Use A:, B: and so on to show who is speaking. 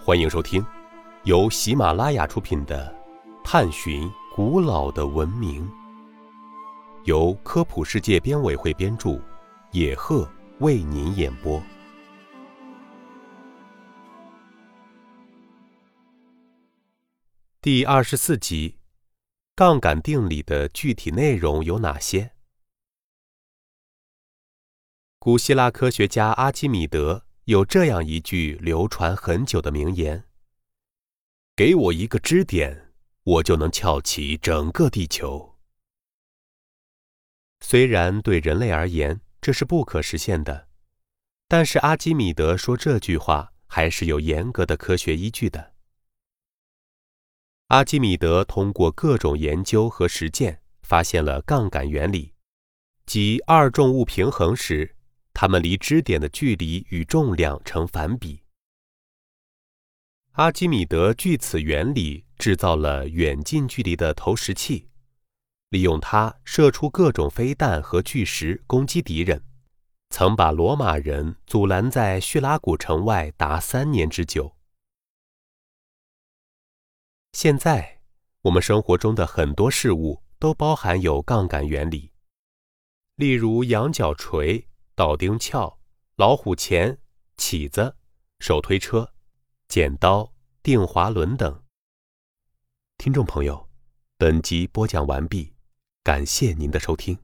A: 欢迎收听由喜马拉雅出品的《探寻古老的文明》，由科普世界编委会编著，野鹤为您演播。第二十四集：杠杆定理的具体内容有哪些？古希腊科学家阿基米德有这样一句流传很久的名言：“给我一个支点，我就能翘起整个地球。”虽然对人类而言这是不可实现的，但是阿基米德说这句话还是有严格的科学依据的。阿基米德通过各种研究和实践，发现了杠杆原理，即二重物平衡时。它们离支点的距离与重量成反比。阿基米德据此原理制造了远近距离的投石器，利用它射出各种飞弹和巨石攻击敌人，曾把罗马人阻拦在叙拉古城外达三年之久。现在，我们生活中的很多事物都包含有杠杆原理，例如羊角锤。倒钉撬、老虎钳、起子、手推车、剪刀、定滑轮等。听众朋友，本集播讲完毕，感谢您的收听。